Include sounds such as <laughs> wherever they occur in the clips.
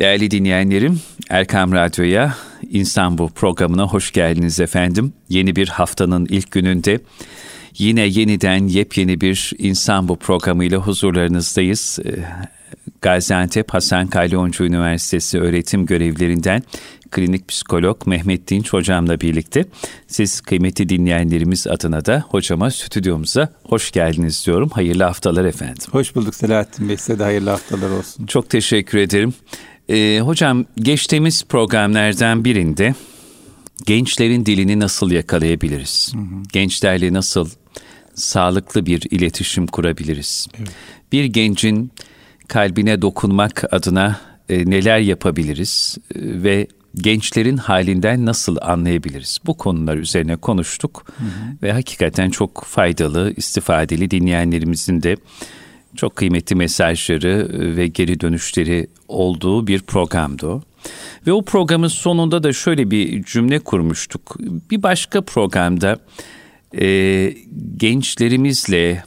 Değerli dinleyenlerim, Erkam Radyo'ya, İnsan Bu programına hoş geldiniz efendim. Yeni bir haftanın ilk gününde yine yeniden yepyeni bir İnsan Bu programıyla huzurlarınızdayız. Ee, Gaziantep Hasan Kalyoncu Üniversitesi öğretim görevlerinden klinik psikolog Mehmet Dinç hocamla birlikte siz kıymetli dinleyenlerimiz adına da hocama stüdyomuza hoş geldiniz diyorum. Hayırlı haftalar efendim. Hoş bulduk Selahattin Bey. Size de hayırlı haftalar olsun. Çok teşekkür ederim. Ee, hocam geçtiğimiz programlardan birinde gençlerin dilini nasıl yakalayabiliriz? Hı hı. Gençlerle nasıl sağlıklı bir iletişim kurabiliriz? Evet. Bir gencin kalbine dokunmak adına e, neler yapabiliriz e, ve gençlerin halinden nasıl anlayabiliriz? Bu konular üzerine konuştuk hı hı. ve hakikaten çok faydalı, istifadeli dinleyenlerimizin de çok kıymetli mesajları ve geri dönüşleri olduğu bir programdı. Ve o programın sonunda da şöyle bir cümle kurmuştuk. Bir başka programda e, gençlerimizle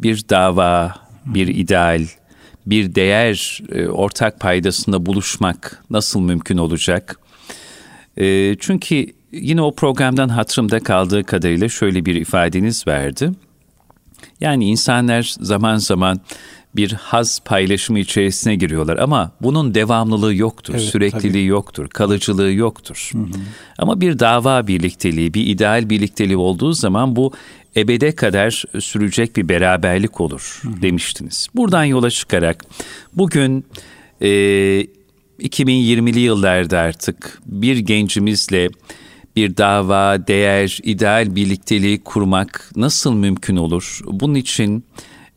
bir dava, bir ideal, bir değer e, ortak paydasında buluşmak nasıl mümkün olacak? E, çünkü yine o programdan hatırımda kaldığı kadarıyla şöyle bir ifadeniz verdi. Yani insanlar zaman zaman bir haz paylaşımı içerisine giriyorlar ama bunun devamlılığı yoktur, evet, sürekliliği tabii. yoktur, kalıcılığı yoktur. Hı hı. Ama bir dava birlikteliği, bir ideal birlikteliği olduğu zaman bu ebede kadar sürecek bir beraberlik olur hı hı. demiştiniz. Buradan yola çıkarak bugün e, 2020'li yıllarda artık bir gencimizle bir dava, değer, ideal birlikteliği kurmak nasıl mümkün olur? Bunun için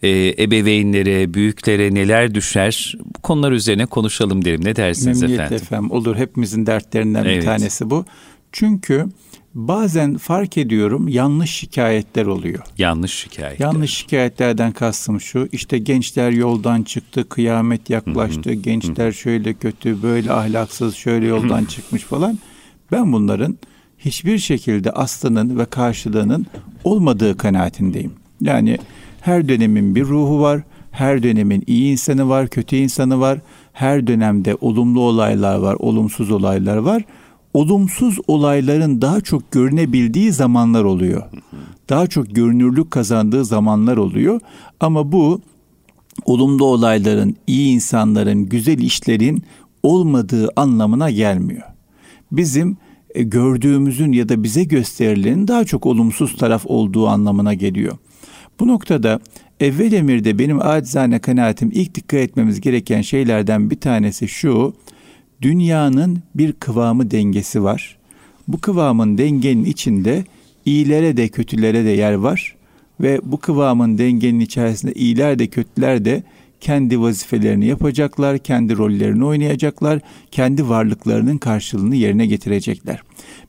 e, ebeveynlere, büyüklere neler düşer? Bu konular üzerine konuşalım derim. Ne dersiniz Memnuniyet efendim? efendim. Olur. Hepimizin dertlerinden evet. bir tanesi bu. Çünkü bazen fark ediyorum yanlış şikayetler oluyor. Yanlış şikayetler. Yanlış şikayetlerden kastım şu. İşte gençler yoldan çıktı, kıyamet yaklaştı. Gençler şöyle kötü, böyle ahlaksız, şöyle yoldan çıkmış falan. Ben bunların hiçbir şekilde aslının ve karşılığının olmadığı kanaatindeyim. Yani her dönemin bir ruhu var, her dönemin iyi insanı var, kötü insanı var. Her dönemde olumlu olaylar var, olumsuz olaylar var. Olumsuz olayların daha çok görünebildiği zamanlar oluyor. Daha çok görünürlük kazandığı zamanlar oluyor. Ama bu olumlu olayların, iyi insanların, güzel işlerin olmadığı anlamına gelmiyor. Bizim e, gördüğümüzün ya da bize gösterilenin daha çok olumsuz taraf olduğu anlamına geliyor. Bu noktada evvel emirde benim acizane kanaatim ilk dikkat etmemiz gereken şeylerden bir tanesi şu. Dünyanın bir kıvamı dengesi var. Bu kıvamın dengenin içinde iyilere de kötülere de yer var ve bu kıvamın dengenin içerisinde iyiler de kötüler de kendi vazifelerini yapacaklar, kendi rollerini oynayacaklar, kendi varlıklarının karşılığını yerine getirecekler.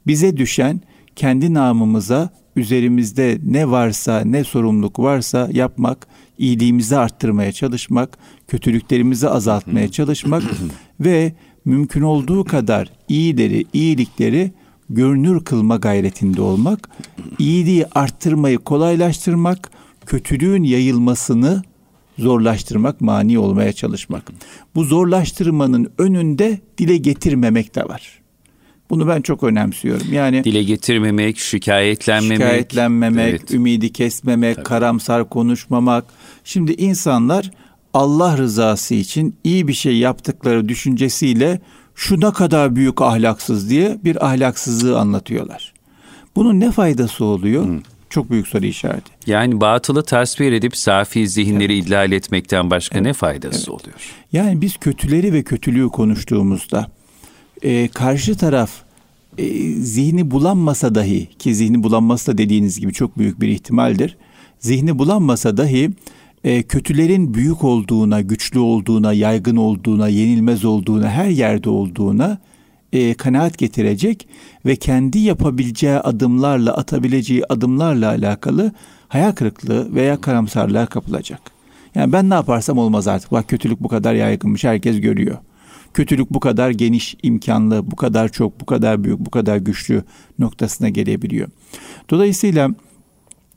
Bize düşen kendi namımıza üzerimizde ne varsa, ne sorumluluk varsa yapmak, iyiliğimizi arttırmaya çalışmak, kötülüklerimizi azaltmaya çalışmak <laughs> ve mümkün olduğu kadar iyileri, iyilikleri görünür kılma gayretinde olmak, iyiliği arttırmayı kolaylaştırmak, kötülüğün yayılmasını zorlaştırmak, mani olmaya çalışmak. Bu zorlaştırmanın önünde dile getirmemek de var. Bunu ben çok önemsiyorum. Yani dile getirmemek, şikayetlenmemek, şikayetlenmemek, evet. ümidi kesmemek, Tabii. karamsar konuşmamak. Şimdi insanlar Allah rızası için iyi bir şey yaptıkları düşüncesiyle şu ne kadar büyük ahlaksız diye bir ahlaksızlığı anlatıyorlar. Bunun ne faydası oluyor? Hı. Çok büyük soru işareti. Yani batılı tasvir edip safi zihinleri evet. idlal etmekten başka evet. ne faydası evet. oluyor? Yani biz kötüleri ve kötülüğü konuştuğumuzda e, karşı taraf e, zihni bulanmasa dahi ki zihni bulanması da dediğiniz gibi çok büyük bir ihtimaldir. Zihni bulanmasa dahi e, kötülerin büyük olduğuna, güçlü olduğuna, yaygın olduğuna, yenilmez olduğuna, her yerde olduğuna e, kanaat getirecek ve kendi yapabileceği adımlarla, atabileceği adımlarla alakalı hayal kırıklığı veya karamsarlığa kapılacak. Yani ben ne yaparsam olmaz artık. Bak kötülük bu kadar yaygınmış, herkes görüyor. Kötülük bu kadar geniş imkanlı, bu kadar çok, bu kadar büyük, bu kadar güçlü noktasına gelebiliyor. Dolayısıyla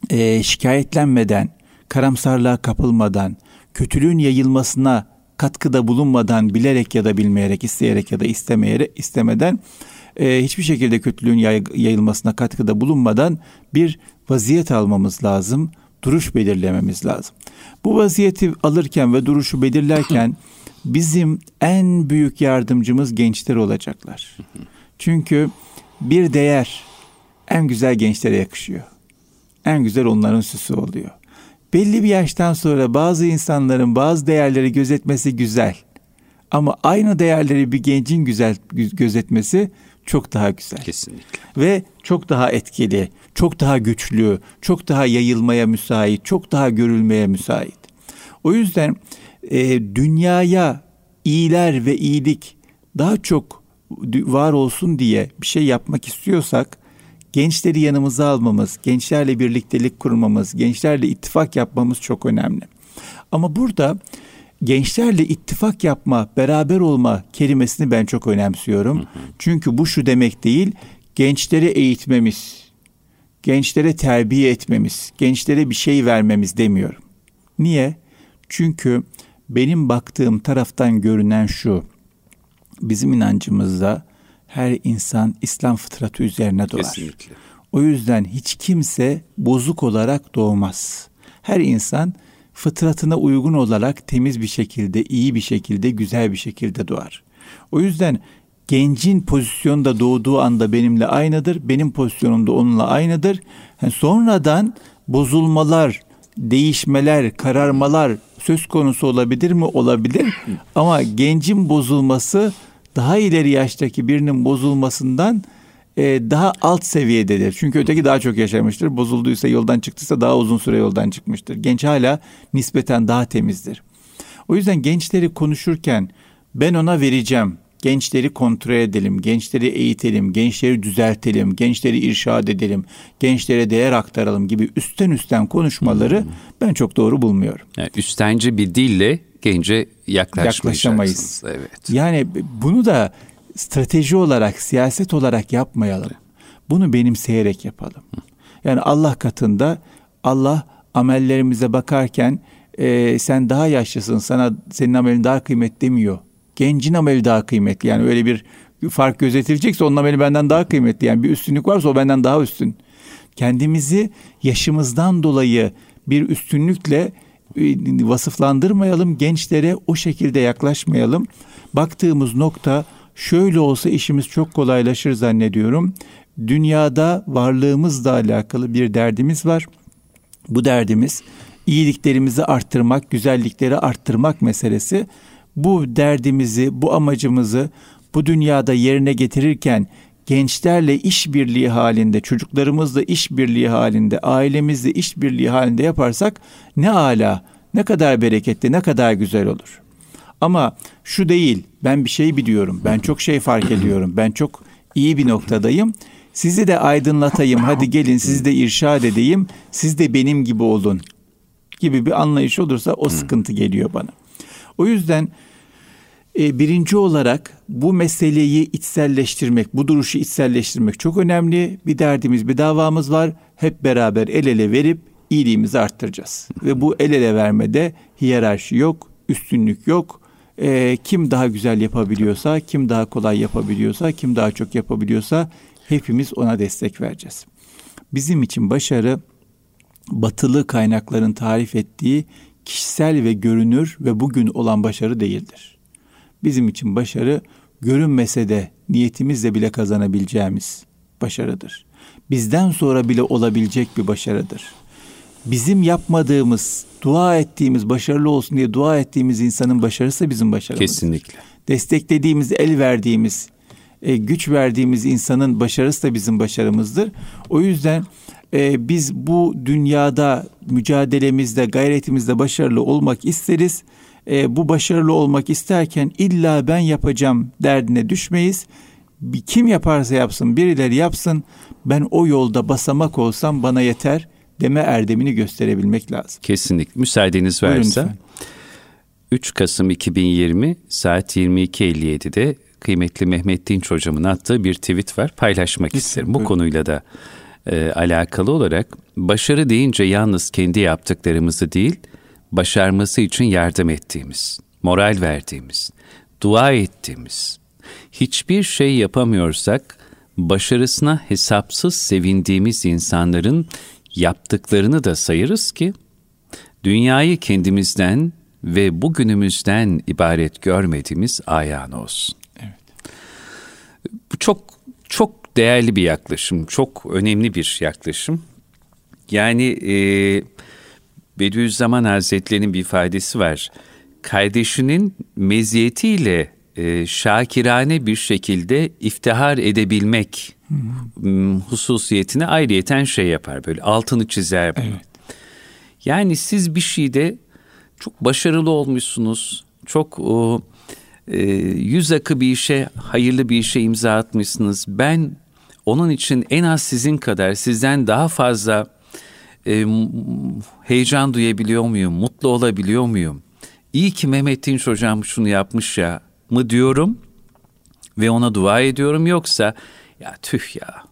e, şikayetlenmeden, karamsarlığa kapılmadan, kötülüğün yayılmasına katkıda bulunmadan bilerek ya da bilmeyerek, isteyerek ya da istemeyerek, istemeden e, hiçbir şekilde kötülüğün yay, yayılmasına katkıda bulunmadan bir vaziyet almamız lazım. Duruş belirlememiz lazım. Bu vaziyeti alırken ve duruşu belirlerken <clears throat> bizim en büyük yardımcımız gençler olacaklar. Çünkü bir değer en güzel gençlere yakışıyor. En güzel onların süsü oluyor. Belli bir yaştan sonra bazı insanların bazı değerleri gözetmesi güzel. Ama aynı değerleri bir gencin güzel gözetmesi çok daha güzel. Kesinlikle. Ve çok daha etkili, çok daha güçlü, çok daha yayılmaya müsait, çok daha görülmeye müsait. O yüzden e, dünyaya iyiler ve iyilik daha çok var olsun diye bir şey yapmak istiyorsak gençleri yanımıza almamız, gençlerle birliktelik kurmamız, gençlerle ittifak yapmamız çok önemli. Ama burada gençlerle ittifak yapma, beraber olma kelimesini ben çok önemsiyorum. Hı hı. Çünkü bu şu demek değil, gençleri eğitmemiz, gençlere terbiye etmemiz, gençlere bir şey vermemiz demiyorum. Niye? Çünkü benim baktığım taraftan görünen şu. Bizim inancımızda her insan İslam fıtratı üzerine doğar. Kesinlikle. O yüzden hiç kimse bozuk olarak doğmaz. Her insan fıtratına uygun olarak temiz bir şekilde, iyi bir şekilde, güzel bir şekilde doğar. O yüzden gencin pozisyonda doğduğu anda benimle aynıdır, benim pozisyonumda onunla aynıdır. Yani sonradan bozulmalar, değişmeler, kararmalar söz konusu olabilir mi? Olabilir. Ama gencin bozulması daha ileri yaştaki birinin bozulmasından e, daha alt seviyededir. Çünkü öteki daha çok yaşamıştır. Bozulduysa yoldan çıktıysa daha uzun süre yoldan çıkmıştır. Genç hala nispeten daha temizdir. O yüzden gençleri konuşurken ben ona vereceğim. Gençleri kontrol edelim, gençleri eğitelim, gençleri düzeltelim, gençleri irşad edelim, gençlere değer aktaralım gibi üstten üstten konuşmaları hmm. ben çok doğru bulmuyorum. Yani üstenci bir dille gence yaklaşamayız. Evet. Yani bunu da strateji olarak, siyaset olarak yapmayalım. Bunu benimseyerek yapalım. Yani Allah katında Allah amellerimize bakarken e, sen daha yaşlısın, sana senin amelin daha kıymet demiyor. Gencin ameli daha kıymetli. Yani öyle bir fark gözetilecekse onun ameli benden daha kıymetli. Yani bir üstünlük varsa o benden daha üstün. Kendimizi yaşımızdan dolayı bir üstünlükle e, vasıflandırmayalım. Gençlere o şekilde yaklaşmayalım. Baktığımız nokta şöyle olsa işimiz çok kolaylaşır zannediyorum. Dünyada varlığımızla alakalı bir derdimiz var. Bu derdimiz iyiliklerimizi arttırmak, güzellikleri arttırmak meselesi. Bu derdimizi, bu amacımızı bu dünyada yerine getirirken gençlerle işbirliği halinde, çocuklarımızla işbirliği halinde, ailemizle işbirliği halinde yaparsak ne ala, ne kadar bereketli, ne kadar güzel olur. Ama şu değil, ben bir şey biliyorum, ben çok şey fark ediyorum, ben çok iyi bir noktadayım. Sizi de aydınlatayım, hadi gelin sizi de irşad edeyim, siz de benim gibi olun gibi bir anlayış olursa o sıkıntı geliyor bana. O yüzden e, birinci olarak bu meseleyi içselleştirmek, bu duruşu içselleştirmek çok önemli. Bir derdimiz, bir davamız var. Hep beraber el ele verip iyiliğimizi arttıracağız. Ve bu el ele vermede hiyerarşi yok, üstünlük yok. E, kim daha güzel yapabiliyorsa, kim daha kolay yapabiliyorsa, kim daha çok yapabiliyorsa hepimiz ona destek vereceğiz. Bizim için başarı batılı kaynakların tarif ettiği kişisel ve görünür ve bugün olan başarı değildir. Bizim için başarı görünmese de niyetimizle bile kazanabileceğimiz başarıdır. Bizden sonra bile olabilecek bir başarıdır. Bizim yapmadığımız, dua ettiğimiz, başarılı olsun diye dua ettiğimiz insanın başarısı bizim başarımız. Kesinlikle. Desteklediğimiz, el verdiğimiz, e, güç verdiğimiz insanın başarısı da bizim başarımızdır. O yüzden e, biz bu dünyada mücadelemizde, gayretimizde başarılı olmak isteriz e, bu başarılı olmak isterken illa ben yapacağım derdine düşmeyiz. Kim yaparsa yapsın, birileri yapsın. Ben o yolda basamak olsam bana yeter deme erdemini gösterebilmek lazım. Kesinlikle. Müsaadeniz varsa. 3 Kasım 2020 saat 22.57'de kıymetli Mehmet Dinç hocamın attığı bir tweet var. Paylaşmak Lütfen, isterim. Bu konuyla da e, alakalı olarak başarı deyince yalnız kendi yaptıklarımızı değil, başarması için yardım ettiğimiz, moral verdiğimiz, dua ettiğimiz, hiçbir şey yapamıyorsak başarısına hesapsız sevindiğimiz insanların yaptıklarını da sayırız ki dünyayı kendimizden ve bugünümüzden ibaret görmediğimiz ayağın olsun. Evet. Bu çok çok değerli bir yaklaşım, çok önemli bir yaklaşım. Yani e, Bediüzzaman Hazretleri'nin bir ifadesi var. Kardeşinin meziyetiyle e, şakirane bir şekilde iftihar edebilmek hmm. hususiyetini ayrıyeten şey yapar. Böyle altını çizer. Evet. Yani siz bir şeyde çok başarılı olmuşsunuz. Çok o, e, yüz akı bir işe, hayırlı bir işe imza atmışsınız. Ben onun için en az sizin kadar, sizden daha fazla e, heyecan duyabiliyor muyum, mutlu olabiliyor muyum? İyi ki Mehmet Dinç hocam şunu yapmış ya mı diyorum ve ona dua ediyorum yoksa ya tüh ya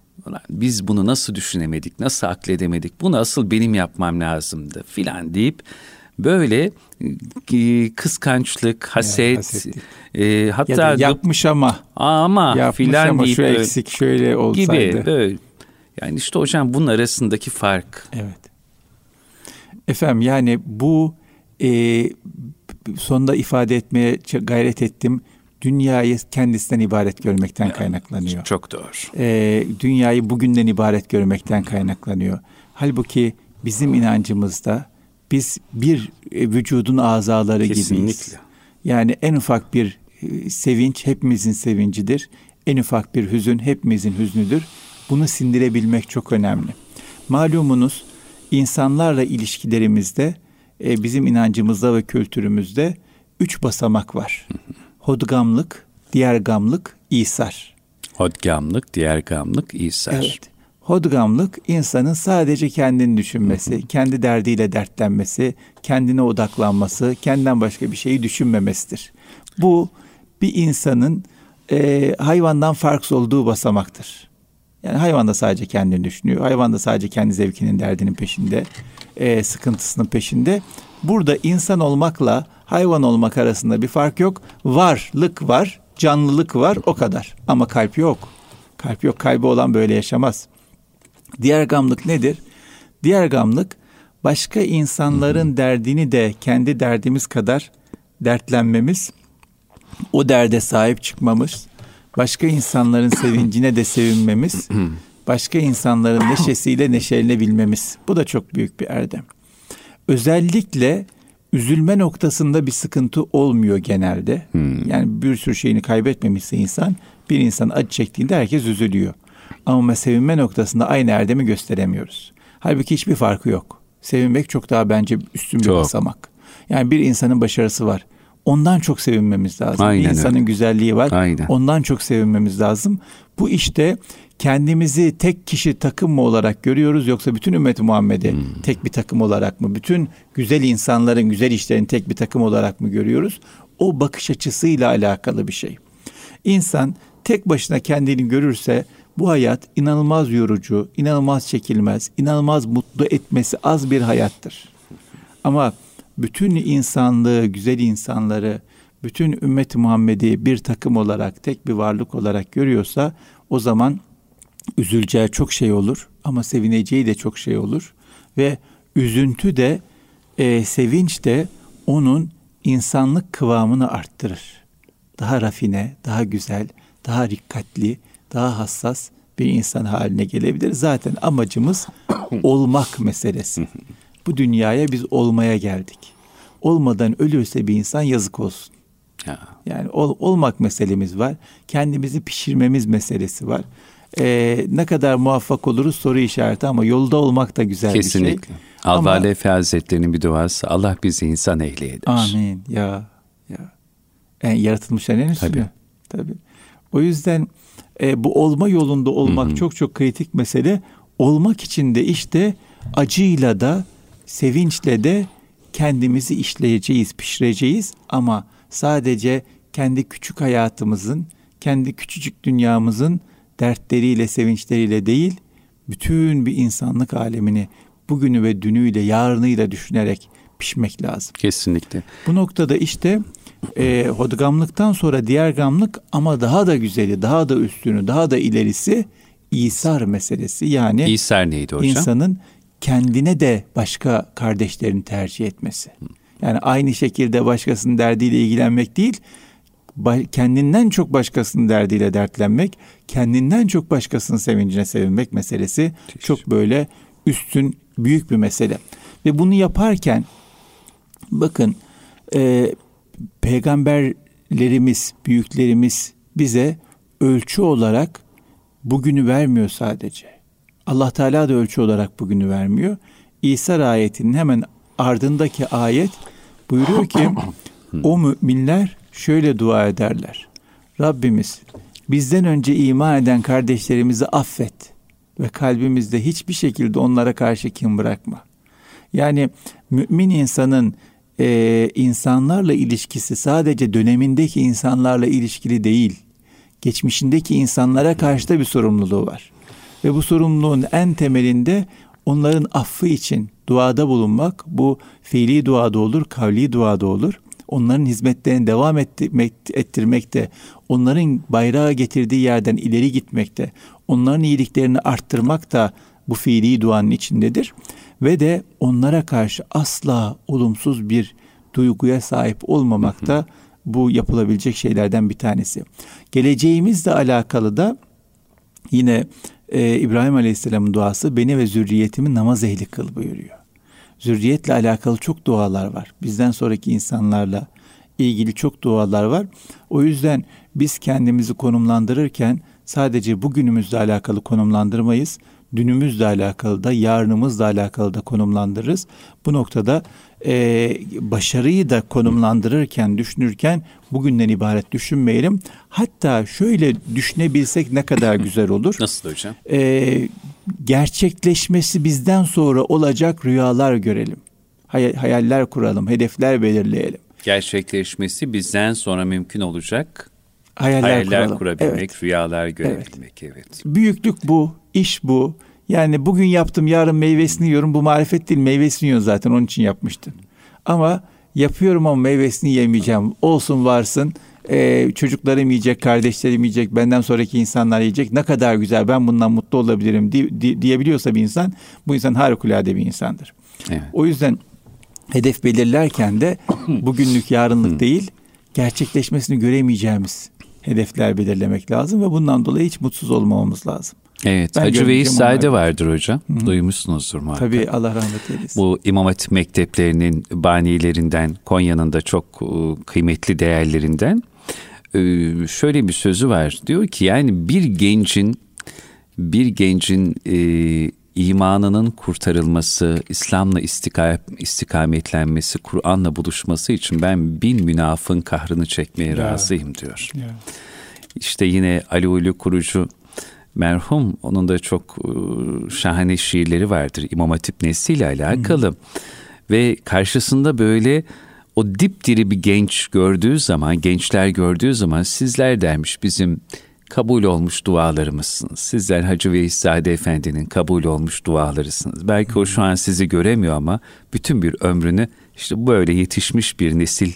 biz bunu nasıl düşünemedik, nasıl akledemedik, bunu asıl benim yapmam lazımdı filan deyip böyle e, kıskançlık, haset, e, hatta ya yapmış ama ama filan deyip şu eksik şöyle olsaydı gibi böyle. Yani işte hocam bunun arasındaki fark. Evet. Efendim yani bu e, sonunda ifade etmeye gayret ettim. Dünyayı kendisinden ibaret görmekten kaynaklanıyor. Çok doğru. E, dünyayı bugünden ibaret görmekten kaynaklanıyor. Halbuki bizim inancımızda biz bir e, vücudun azaları Kesinlikle. gibiyiz. Yani en ufak bir e, sevinç hepimizin sevincidir. En ufak bir hüzün hepimizin hüznüdür. Bunu sindirebilmek çok önemli. Malumunuz insanlarla ilişkilerimizde e, bizim inancımızda ve kültürümüzde üç basamak var. Hodgamlık, diğer gamlık, isar. Hodgamlık, diğer gamlık, isar. Evet. Hodgamlık insanın sadece kendini düşünmesi, kendi derdiyle dertlenmesi, kendine odaklanması, kendinden başka bir şeyi düşünmemesidir. Bu bir insanın e, hayvandan farksız olduğu basamaktır. Yani hayvan da sadece kendini düşünüyor. Hayvan da sadece kendi zevkinin, derdinin peşinde, e, sıkıntısının peşinde. Burada insan olmakla hayvan olmak arasında bir fark yok. Varlık var, canlılık var o kadar. Ama kalp yok. Kalp yok. Kaybı olan böyle yaşamaz. Diğer gamlık nedir? Diğer gamlık başka insanların derdini de kendi derdimiz kadar dertlenmemiz, o derde sahip çıkmamız, başka insanların sevincine de sevinmemiz, <clears throat> başka insanların neşesiyle neşelenebilmemiz. Bu da çok büyük bir erdem. Özellikle üzülme noktasında bir sıkıntı olmuyor genelde. Hmm. Yani bir sürü şeyini kaybetmemişse insan, bir insan acı çektiğinde herkes üzülüyor. Ama sevinme noktasında aynı erdemi gösteremiyoruz. Halbuki hiçbir farkı yok. Sevinmek çok daha bence üstün bir çok. basamak. Yani bir insanın başarısı var. Ondan çok sevinmemiz lazım. Aynen bir insanın öyle. güzelliği var. Aynen. Ondan çok sevinmemiz lazım. Bu işte kendimizi tek kişi takım mı olarak görüyoruz yoksa bütün ümmet Muhammed'i hmm. tek bir takım olarak mı? Bütün güzel insanların güzel işlerin tek bir takım olarak mı görüyoruz? O bakış açısıyla alakalı bir şey. İnsan tek başına kendini görürse bu hayat inanılmaz yorucu, inanılmaz çekilmez, inanılmaz mutlu etmesi az bir hayattır. Ama bütün insanlığı, güzel insanları, bütün ümmeti Muhammed'i bir takım olarak, tek bir varlık olarak görüyorsa o zaman üzüleceği çok şey olur ama sevineceği de çok şey olur ve üzüntü de e, sevinç de onun insanlık kıvamını arttırır. Daha rafine, daha güzel, daha dikkatli, daha hassas bir insan haline gelebilir. Zaten amacımız <coughs> olmak meselesi. <laughs> Bu dünyaya biz olmaya geldik. Olmadan ölürse bir insan yazık olsun. Yani ol, olmak meselemiz var. Kendimizi pişirmemiz meselesi var. Ee, ne kadar muvaffak oluruz soru işareti ama yolda olmak da güzel Kesinlikle. bir şey. Kesinlikle. Alvale Efe Hazretleri'nin bir duası. Allah bizi insan ehli eder. Amin. Ya. Ya. Yani yaratılmışların en üstüne. Tabii. Tabii. O yüzden e, bu olma yolunda olmak hı hı. çok çok kritik mesele. Olmak için de işte acıyla da sevinçle de kendimizi işleyeceğiz, pişireceğiz ama sadece kendi küçük hayatımızın, kendi küçücük dünyamızın dertleriyle, sevinçleriyle değil, bütün bir insanlık alemini bugünü ve dünüyle, yarınıyla düşünerek pişmek lazım. Kesinlikle. Bu noktada işte e, hodgamlıktan sonra diğer gamlık ama daha da güzeli, daha da üstünü, daha da ilerisi İsar meselesi. Yani İsar neydi hocam? insanın kendine de başka kardeşlerini tercih etmesi. Yani aynı şekilde başkasının derdiyle ilgilenmek değil, kendinden çok başkasının derdiyle dertlenmek, kendinden çok başkasının sevincine sevinmek meselesi çok böyle üstün, büyük bir mesele. Ve bunu yaparken bakın e, peygamberlerimiz, büyüklerimiz bize ölçü olarak bugünü vermiyor sadece. Allah Teala da ölçü olarak bugünü vermiyor. İsa ayetinin hemen ardındaki ayet buyuruyor ki o müminler şöyle dua ederler. Rabbimiz bizden önce iman eden kardeşlerimizi affet ve kalbimizde hiçbir şekilde onlara karşı kim bırakma. Yani mümin insanın e, insanlarla ilişkisi sadece dönemindeki insanlarla ilişkili değil, geçmişindeki insanlara karşı da bir sorumluluğu var. Ve bu sorumluluğun en temelinde onların affı için duada bulunmak, bu fiili duada olur, kavli duada olur. Onların hizmetlerini devam ettirmekte, onların bayrağı getirdiği yerden ileri gitmekte, onların iyiliklerini arttırmak da bu fiili duanın içindedir. Ve de onlara karşı asla olumsuz bir duyguya sahip olmamak da bu yapılabilecek şeylerden bir tanesi. Geleceğimizle alakalı da yine e, İbrahim Aleyhisselam'ın duası beni ve zürriyetimi namaz ehli kıl buyuruyor. Zürriyetle alakalı çok dualar var. Bizden sonraki insanlarla ilgili çok dualar var. O yüzden biz kendimizi konumlandırırken sadece bugünümüzle alakalı konumlandırmayız. Dünümüzle alakalı da yarınımızla alakalı da konumlandırırız. Bu noktada e, başarıyı da konumlandırırken, düşünürken bugünden ibaret düşünmeyelim. Hatta şöyle düşünebilsek ne kadar <clears throat> güzel olur. Nasıl hocam? E, gerçekleşmesi bizden sonra olacak rüyalar görelim. Hay- hayaller kuralım, hedefler belirleyelim. Gerçekleşmesi bizden sonra mümkün olacak. Hayaller, hayaller kurabilmek, evet. rüyalar görebilmek. Evet. evet. Büyüklük bu, iş bu. Yani bugün yaptım yarın meyvesini yiyorum. Bu marifet değil meyvesini yiyorsun zaten onun için yapmıştın. Ama yapıyorum ama meyvesini yemeyeceğim. Olsun varsın. Ee, çocuklarım yiyecek, kardeşlerim yiyecek, benden sonraki insanlar yiyecek. Ne kadar güzel ben bundan mutlu olabilirim di, di, diyebiliyorsa bir insan bu insan harikulade bir insandır. Evet. O yüzden hedef belirlerken de <coughs> bugünlük yarınlık değil gerçekleşmesini göremeyeceğimiz hedefler belirlemek lazım ve bundan dolayı hiç mutsuz olmamamız lazım. Evet. Ben Hacı Veys Sade vardır hocam. Hı-hı. Duymuşsunuzdur muhakkak. Tabii Allah rahmet eylesin. Bu İmam Hatip mekteplerinin banilerinden, Konya'nın da çok e, kıymetli değerlerinden e, şöyle bir sözü var. Diyor ki yani bir gencin bir gencin e, imanının kurtarılması, İslam'la istika, istikametlenmesi, Kur'an'la buluşması için ben bin münafın kahrını çekmeye ya. razıyım diyor. Ya. İşte yine Ali Ulu Kurucu merhum onun da çok e, şahane şiirleri vardır İmam Hatip nesliyle alakalı. Hı. Ve karşısında böyle o dipdiri bir genç gördüğü zaman, gençler gördüğü zaman sizler dermiş bizim kabul olmuş dualarımızsınız. Sizler Hacı ve İssade Efendi'nin kabul olmuş dualarısınız. Belki o şu an sizi göremiyor ama bütün bir ömrünü işte böyle yetişmiş bir nesil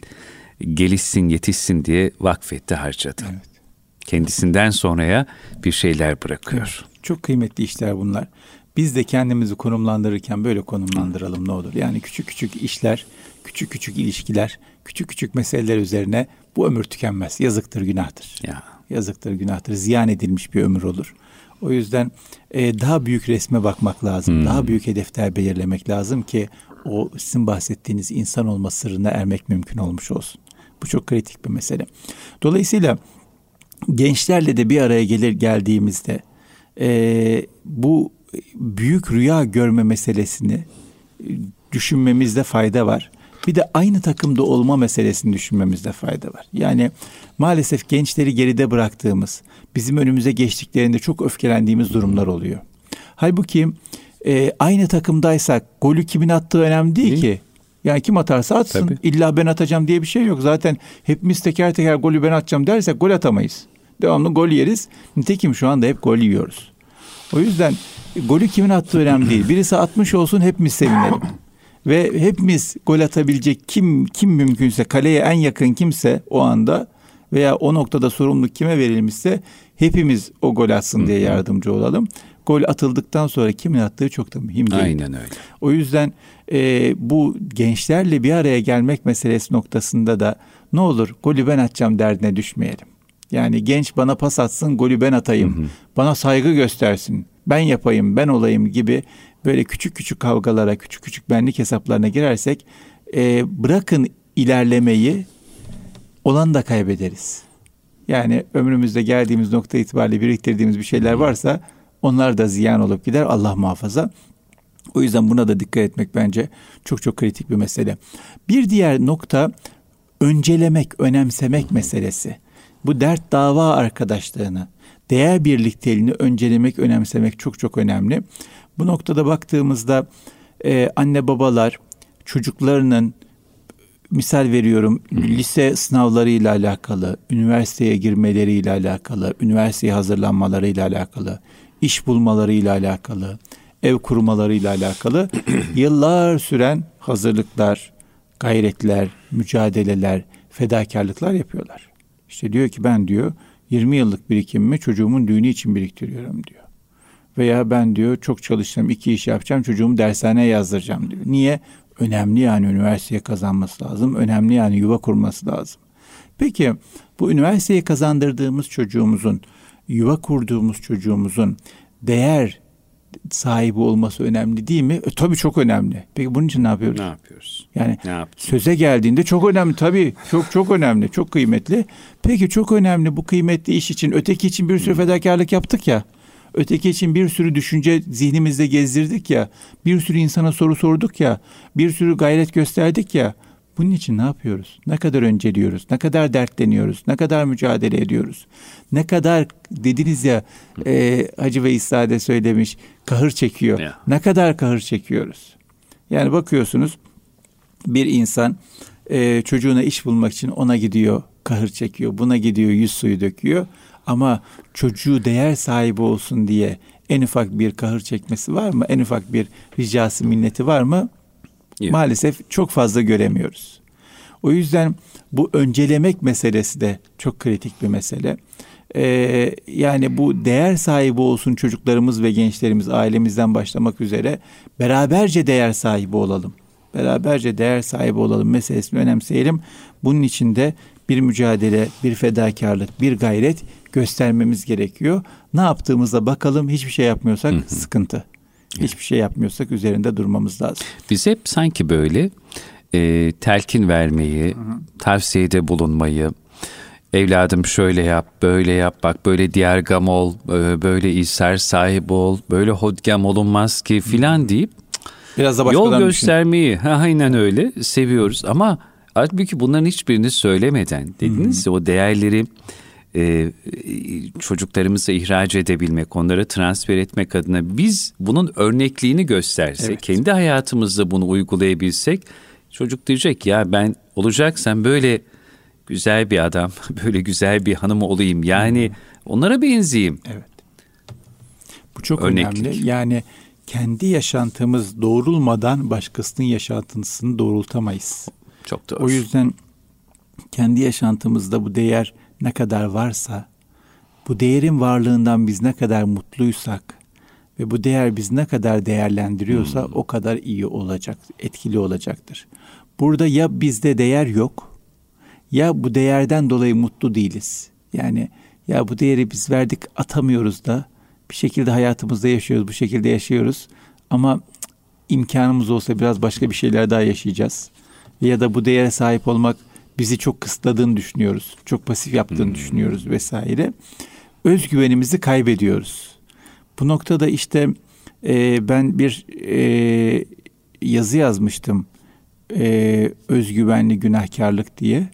gelişsin yetişsin diye vakfetti harcadı. Evet. Kendisinden sonraya bir şeyler bırakıyor. Çok kıymetli işler bunlar. Biz de kendimizi konumlandırırken böyle konumlandıralım ne olur. Yani küçük küçük işler, küçük küçük ilişkiler, küçük küçük meseleler üzerine bu ömür tükenmez. Yazıktır, günahtır. Ya. Yazıktır, günahtır. Ziyan edilmiş bir ömür olur. O yüzden e, daha büyük resme bakmak lazım. Hmm. Daha büyük hedefler belirlemek lazım ki o sizin bahsettiğiniz insan olma sırrına ermek mümkün olmuş olsun. Bu çok kritik bir mesele. Dolayısıyla gençlerle de bir araya gelir geldiğimizde e, bu büyük rüya görme meselesini e, düşünmemizde fayda var. Bir de aynı takımda olma meselesini düşünmemizde fayda var. Yani maalesef gençleri geride bıraktığımız, bizim önümüze geçtiklerinde çok öfkelendiğimiz durumlar oluyor. Halbuki e, aynı takımdaysak golü kimin attığı önemli değil, değil. ki. Yani kim atarsa atsın. Tabii. İlla ben atacağım diye bir şey yok. Zaten hepimiz teker teker golü ben atacağım dersek gol atamayız. Devamlı gol yeriz. Nitekim şu anda hep gol yiyoruz. O yüzden golü kimin attığı önemli değil. Birisi atmış olsun hepimiz sevinelim. ve hepimiz gol atabilecek kim kim mümkünse kaleye en yakın kimse o anda veya o noktada sorumluluk kime verilmişse hepimiz o gol atsın diye yardımcı olalım. Gol atıldıktan sonra kimin attığı çok da mühim değil. Aynen öyle. O yüzden e, bu gençlerle bir araya gelmek meselesi noktasında da ne olur golü ben atacağım derdine düşmeyelim. Yani genç bana pas atsın, golü ben atayım. Hı hı. Bana saygı göstersin. Ben yapayım, ben olayım gibi böyle küçük küçük kavgalara, küçük küçük benlik hesaplarına girersek e, bırakın ilerlemeyi olan da kaybederiz. Yani ömrümüzde geldiğimiz nokta itibariyle biriktirdiğimiz bir şeyler varsa onlar da ziyan olup gider Allah muhafaza. O yüzden buna da dikkat etmek bence çok çok kritik bir mesele. Bir diğer nokta öncelemek, önemsemek meselesi. Bu dert dava arkadaşlığını, değer birlikteliğini öncelemek, önemsemek çok çok önemli. Bu noktada baktığımızda e, anne babalar çocuklarının misal veriyorum lise sınavlarıyla alakalı, üniversiteye girmeleriyle alakalı, üniversiteye hazırlanmalarıyla alakalı, iş bulmalarıyla alakalı, ev kurmalarıyla alakalı <clears throat> yıllar süren hazırlıklar, gayretler, mücadeleler, fedakarlıklar yapıyorlar. İşte diyor ki ben diyor 20 yıllık birikimimi çocuğumun düğünü için biriktiriyorum diyor. Veya ben diyor çok çalıştım iki iş yapacağım çocuğumu dershaneye yazdıracağım diyor. Niye? Önemli yani üniversiteye kazanması lazım. Önemli yani yuva kurması lazım. Peki bu üniversiteyi kazandırdığımız çocuğumuzun, yuva kurduğumuz çocuğumuzun değer sahibi olması önemli değil mi? E, tabii çok önemli. Peki bunun için ne yapıyoruz? Ne yapıyoruz? Yani ne söze geldiğinde çok önemli tabii. Çok çok önemli, çok kıymetli. Peki çok önemli bu kıymetli iş için, öteki için bir sürü fedakarlık yaptık ya. Öteki için bir sürü düşünce zihnimizde gezdirdik ya. Bir sürü insana soru sorduk ya. Bir sürü gayret gösterdik ya. Bunun için ne yapıyoruz? Ne kadar önceliyoruz? Ne kadar dertleniyoruz? Ne kadar mücadele ediyoruz? Ne kadar dediniz ya e, Hacı ve İsa'de söylemiş kahır çekiyor. Ya. Ne kadar kahır çekiyoruz? Yani bakıyorsunuz bir insan e, çocuğuna iş bulmak için ona gidiyor kahır çekiyor. Buna gidiyor yüz suyu döküyor. Ama çocuğu değer sahibi olsun diye en ufak bir kahır çekmesi var mı? En ufak bir ricası minneti var mı? Yok. Maalesef çok fazla göremiyoruz. O yüzden bu öncelemek meselesi de çok kritik bir mesele. Ee, yani bu değer sahibi olsun çocuklarımız ve gençlerimiz ailemizden başlamak üzere beraberce değer sahibi olalım. Beraberce değer sahibi olalım meselesini önemseyelim. Bunun için de bir mücadele, bir fedakarlık, bir gayret göstermemiz gerekiyor. Ne yaptığımızda bakalım hiçbir şey yapmıyorsak sıkıntı. Hiçbir şey yapmıyorsak üzerinde durmamız lazım. Biz hep sanki böyle e, telkin vermeyi, tavsiyede bulunmayı, evladım şöyle yap, böyle yap, bak böyle diğer gam ol, e, böyle İser sahip ol, böyle hodgam olunmaz ki filan deyip Biraz da yol göstermeyi, ha, aynen öyle seviyoruz ama halbuki bunların hiçbirini söylemeden dediniz ya o değerleri e, çocuklarımıza ihraç edebilmek, onlara transfer etmek adına biz bunun örnekliğini göstersek, evet. kendi hayatımızda bunu uygulayabilsek çocuk diyecek ya ben olacaksam böyle güzel bir adam, <laughs> böyle güzel bir hanım olayım. Yani hmm. onlara benzeyeyim. Evet. Bu çok Örneklik. önemli. Yani kendi yaşantımız doğrulmadan başkasının yaşantısını doğrultamayız. Çok doğru. O yüzden kendi yaşantımızda bu değer ne kadar varsa, bu değerin varlığından biz ne kadar mutluysak ve bu değer biz ne kadar değerlendiriyorsa hmm. o kadar iyi olacak, etkili olacaktır. Burada ya bizde değer yok ya bu değerden dolayı mutlu değiliz. Yani ya bu değeri biz verdik atamıyoruz da bir şekilde hayatımızda yaşıyoruz, bu şekilde yaşıyoruz ama imkanımız olsa biraz başka bir şeyler daha yaşayacağız. Ya da bu değere sahip olmak bizi çok kısıtladığını düşünüyoruz. Çok pasif yaptığını hmm. düşünüyoruz vesaire. Özgüvenimizi kaybediyoruz. Bu noktada işte e, ben bir e, yazı yazmıştım. E, özgüvenli günahkarlık diye.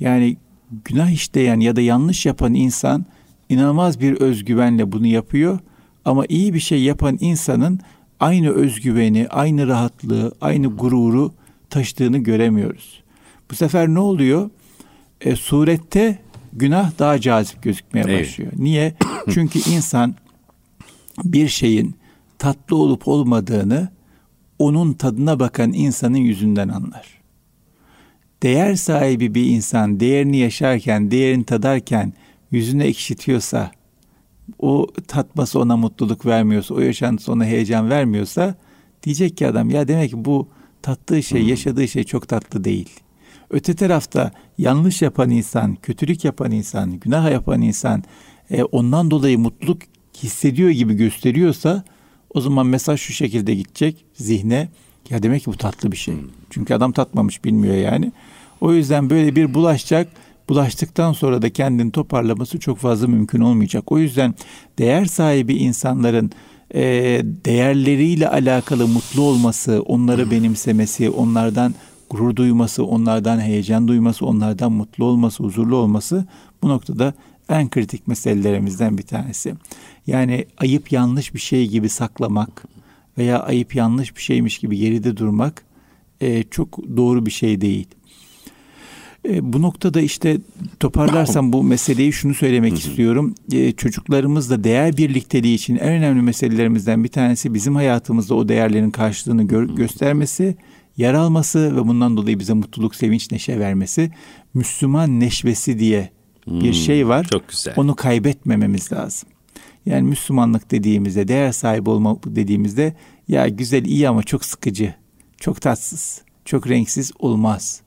Yani günah işleyen ya da yanlış yapan insan inanılmaz bir özgüvenle bunu yapıyor. Ama iyi bir şey yapan insanın aynı özgüveni, aynı rahatlığı, aynı gururu taşıdığını göremiyoruz. Bu sefer ne oluyor? E, surette günah daha cazip gözükmeye evet. başlıyor. Niye? <coughs> Çünkü insan bir şeyin tatlı olup olmadığını onun tadına bakan insanın yüzünden anlar. Değer sahibi bir insan değerini yaşarken, değerini tadarken yüzüne ekşitiyorsa, o tatması ona mutluluk vermiyorsa, o yaşantısı ona heyecan vermiyorsa diyecek ki adam ya demek ki bu tattığı şey, hmm. yaşadığı şey çok tatlı değil. Öte tarafta yanlış yapan insan, kötülük yapan insan, günah yapan insan e, ondan dolayı mutluluk hissediyor gibi gösteriyorsa o zaman mesaj şu şekilde gidecek zihne. Ya demek ki bu tatlı bir şey. Hmm. Çünkü adam tatmamış bilmiyor yani. O yüzden böyle bir bulaşacak. Bulaştıktan sonra da kendini toparlaması çok fazla mümkün olmayacak. O yüzden değer sahibi insanların e, değerleriyle alakalı mutlu olması, onları <laughs> benimsemesi, onlardan gurur duyması, onlardan heyecan duyması, onlardan mutlu olması, huzurlu olması bu noktada en kritik meselelerimizden bir tanesi. Yani ayıp yanlış bir şey gibi saklamak veya ayıp yanlış bir şeymiş gibi geride durmak e, çok doğru bir şey değil. E, bu noktada işte toparlarsam bu meseleyi şunu söylemek istiyorum. E, çocuklarımızla değer birlikteliği için en önemli meselelerimizden bir tanesi bizim hayatımızda o değerlerin karşılığını gö- göstermesi, yer alması ve bundan dolayı bize mutluluk, sevinç, neşe vermesi. Müslüman neşvesi diye bir hmm, şey var. Çok güzel. Onu kaybetmememiz lazım. Yani Müslümanlık dediğimizde, değer sahibi olmak dediğimizde ya güzel iyi ama çok sıkıcı, çok tatsız, çok renksiz olmaz.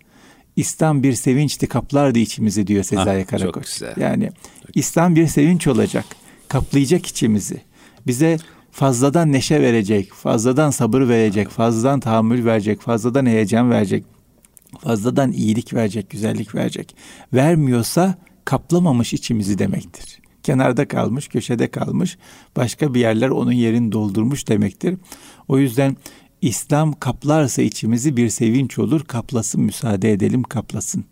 İslam bir sevinçti kaplardı içimizi diyor Sezai ah, Karakoç. Yani İslam bir sevinç olacak, kaplayacak içimizi. Bize fazladan neşe verecek, fazladan sabır verecek, fazladan tahammül verecek, fazladan heyecan verecek, fazladan iyilik verecek, güzellik verecek. Vermiyorsa kaplamamış içimizi demektir. Kenarda kalmış, köşede kalmış, başka bir yerler onun yerini doldurmuş demektir. O yüzden İslam kaplarsa içimizi bir sevinç olur, kaplasın, müsaade edelim kaplasın.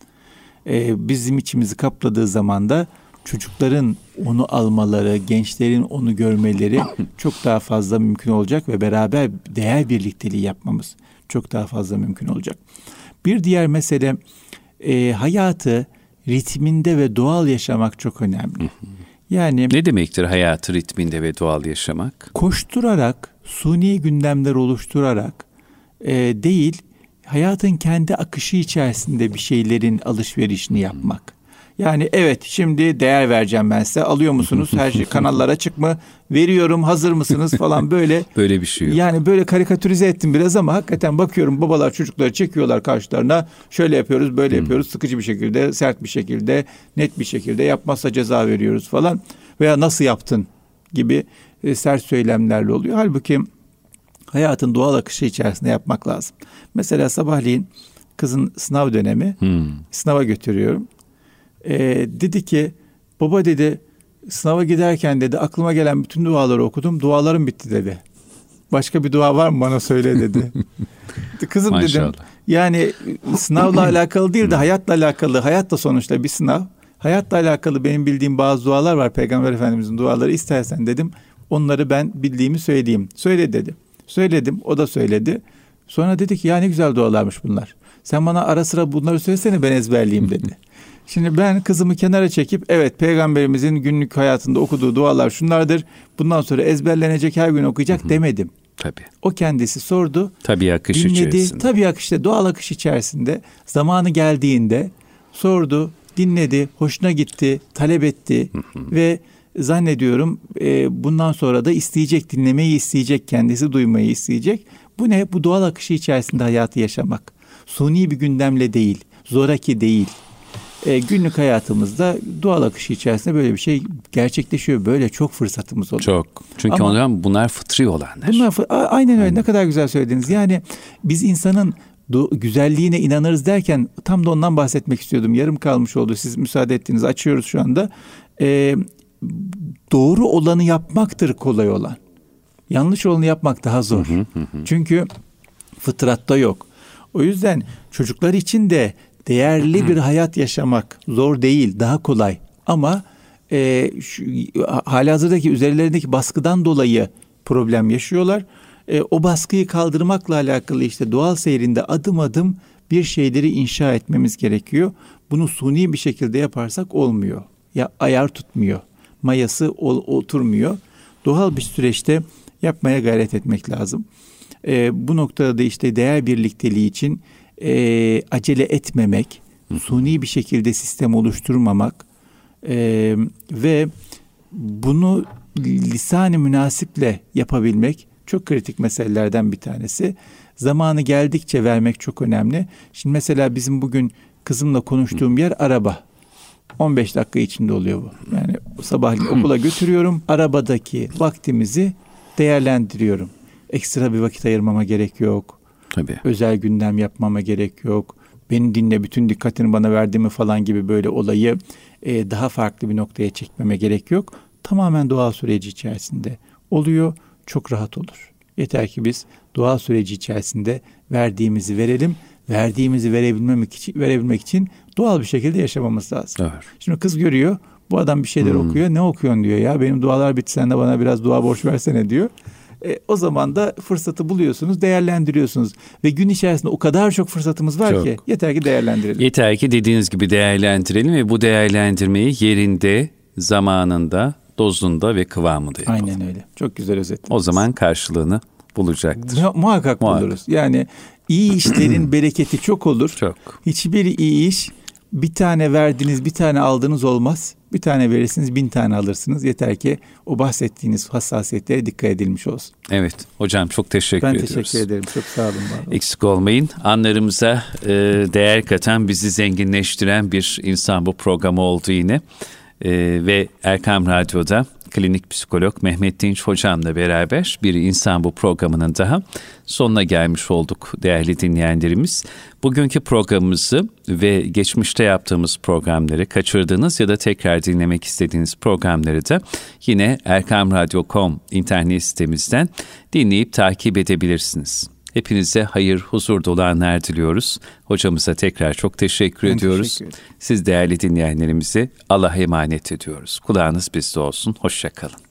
Ee, bizim içimizi kapladığı zaman da çocukların onu almaları, gençlerin onu görmeleri çok daha fazla mümkün olacak ve beraber değer birlikteliği yapmamız çok daha fazla mümkün olacak. Bir diğer mesele e, hayatı ritminde ve doğal yaşamak çok önemli. Yani ne demektir hayatı ritminde ve doğal yaşamak? Koşturarak, suni gündemler oluşturarak e, değil, hayatın kendi akışı içerisinde bir şeylerin alışverişini yapmak. Yani evet şimdi değer vereceğim ben size. Alıyor musunuz? Her şey <laughs> kanallara açık mı? Veriyorum hazır mısınız falan <laughs> böyle. böyle bir şey yok. Yani böyle karikatürize ettim biraz ama hakikaten bakıyorum babalar çocukları çekiyorlar karşılarına. Şöyle yapıyoruz böyle yapıyoruz. Sıkıcı bir şekilde sert bir şekilde net bir şekilde yapmazsa ceza veriyoruz falan. Veya nasıl yaptın gibi e, sert söylemlerle oluyor. Halbuki hayatın doğal akışı içerisinde yapmak lazım. Mesela sabahleyin kızın sınav dönemi hmm. sınava götürüyorum e, dedi ki baba dedi sınava giderken dedi aklıma gelen bütün duaları okudum dualarım bitti dedi. Başka bir dua var mı bana söyle dedi. <laughs> Kızım Maşallah. dedim yani sınavla <clears throat> alakalı değil de hayatla alakalı hayat da sonuçta bir sınav. Hayatla alakalı benim bildiğim bazı dualar var Peygamber Efendimizin duaları istersen dedim. Onları ben bildiğimi söyleyeyim. Söyle dedi. Söyledim o da söyledi. Sonra dedi ki ya ne güzel dualarmış bunlar. Sen bana ara sıra bunları söylesene ben ezberleyeyim <laughs> dedi. Şimdi ben kızımı kenara çekip evet peygamberimizin günlük hayatında okuduğu dualar şunlardır. Bundan sonra ezberlenecek her gün okuyacak Hı-hı. demedim. Tabii. O kendisi sordu. Tabii akış dinledi. içerisinde. Tabii akışta doğal akış içerisinde zamanı geldiğinde sordu, dinledi, hoşuna gitti, talep etti Hı-hı. ve zannediyorum e, bundan sonra da isteyecek, dinlemeyi isteyecek, kendisi duymayı isteyecek. Bu ne? Bu doğal akışı içerisinde hayatı yaşamak. Suni bir gündemle değil, zoraki değil e, günlük hayatımızda doğal akışı içerisinde böyle bir şey gerçekleşiyor. Böyle çok fırsatımız oluyor. Çok. Çünkü Ama, onların bunlar fıtri olanlar. Bunlar aynen öyle. Aynen. Ne kadar güzel söylediniz. Yani biz insanın güzelliğine inanırız derken tam da ondan bahsetmek istiyordum. Yarım kalmış oldu. Siz müsaade ettiğiniz açıyoruz şu anda. Ee, doğru olanı yapmaktır kolay olan. Yanlış olanı yapmak daha zor. Hı hı hı. Çünkü fıtratta yok. O yüzden çocuklar için de değerli bir hayat yaşamak zor değil, daha kolay. Ama e, şu, halihazırdaki üzerlerindeki baskıdan dolayı problem yaşıyorlar. E, o baskıyı kaldırmakla alakalı işte doğal seyrinde adım adım bir şeyleri inşa etmemiz gerekiyor. Bunu suni bir şekilde yaparsak olmuyor. Ya ayar tutmuyor. Mayası ol, oturmuyor. Doğal bir süreçte yapmaya gayret etmek lazım. E, bu noktada da işte değer birlikteliği için e, acele etmemek, suni bir şekilde sistem oluşturmamak e, ve bunu lisan-ı münasiple yapabilmek çok kritik meselelerden bir tanesi. Zamanı geldikçe vermek çok önemli. Şimdi mesela bizim bugün kızımla konuştuğum yer araba. 15 dakika içinde oluyor bu. Yani sabahleyin <clears throat> okula götürüyorum. Arabadaki vaktimizi değerlendiriyorum. Ekstra bir vakit ayırmama gerek yok. Tabii. Özel gündem yapmama gerek yok. Beni dinle, bütün dikkatini bana verdiğimi falan gibi böyle olayı e, daha farklı bir noktaya çekmeme gerek yok. Tamamen doğal süreci içerisinde oluyor. Çok rahat olur. Yeter ki biz doğal süreci içerisinde verdiğimizi verelim. Verdiğimizi verebilmek için, verebilmek için doğal bir şekilde yaşamamız lazım. Evet. Şimdi kız görüyor. Bu adam bir şeyler Hmm. okuyor. Ne okuyorsun diyor ya. Benim dualar bitti sen de bana biraz dua borç versene diyor. E, o zaman da fırsatı buluyorsunuz, değerlendiriyorsunuz. Ve gün içerisinde o kadar çok fırsatımız var Çok. ki yeter ki değerlendirelim. Yeter ki dediğiniz gibi değerlendirelim ve bu değerlendirmeyi yerinde, zamanında, dozunda ve kıvamında yapalım. Aynen öyle. Çok güzel özetlediniz. O zaman karşılığını bulacaktır. Mu- muhakkak, Muhakkak. buluruz. Yani iyi işlerin <clears throat> bereketi çok olur. Çok. Hiçbir iyi iş bir tane verdiniz, bir tane aldınız olmaz. Bir tane verirsiniz, bin tane alırsınız. Yeter ki o bahsettiğiniz hassasiyetlere dikkat edilmiş olsun. Evet. Hocam çok teşekkür Ben ediyoruz. teşekkür ederim. Çok sağ olun. var. Eksik olmayın. Anlarımıza e, değer katan, bizi zenginleştiren bir insan bu programı oldu yine. E, ve Erkam Radyo'da klinik psikolog Mehmet Dinç hocamla beraber bir insan bu programının daha sonuna gelmiş olduk değerli dinleyenlerimiz. Bugünkü programımızı ve geçmişte yaptığımız programları kaçırdığınız ya da tekrar dinlemek istediğiniz programları da yine erkamradyo.com internet sitemizden dinleyip takip edebilirsiniz. Hepinize hayır, huzur dolu anlar diliyoruz. Hocamıza tekrar çok teşekkür Ben ediyoruz. teşekkür ederim. Siz değerli dinleyenlerimizi Allah'a emanet ediyoruz. Kulağınız bizde olsun. Hoşçakalın.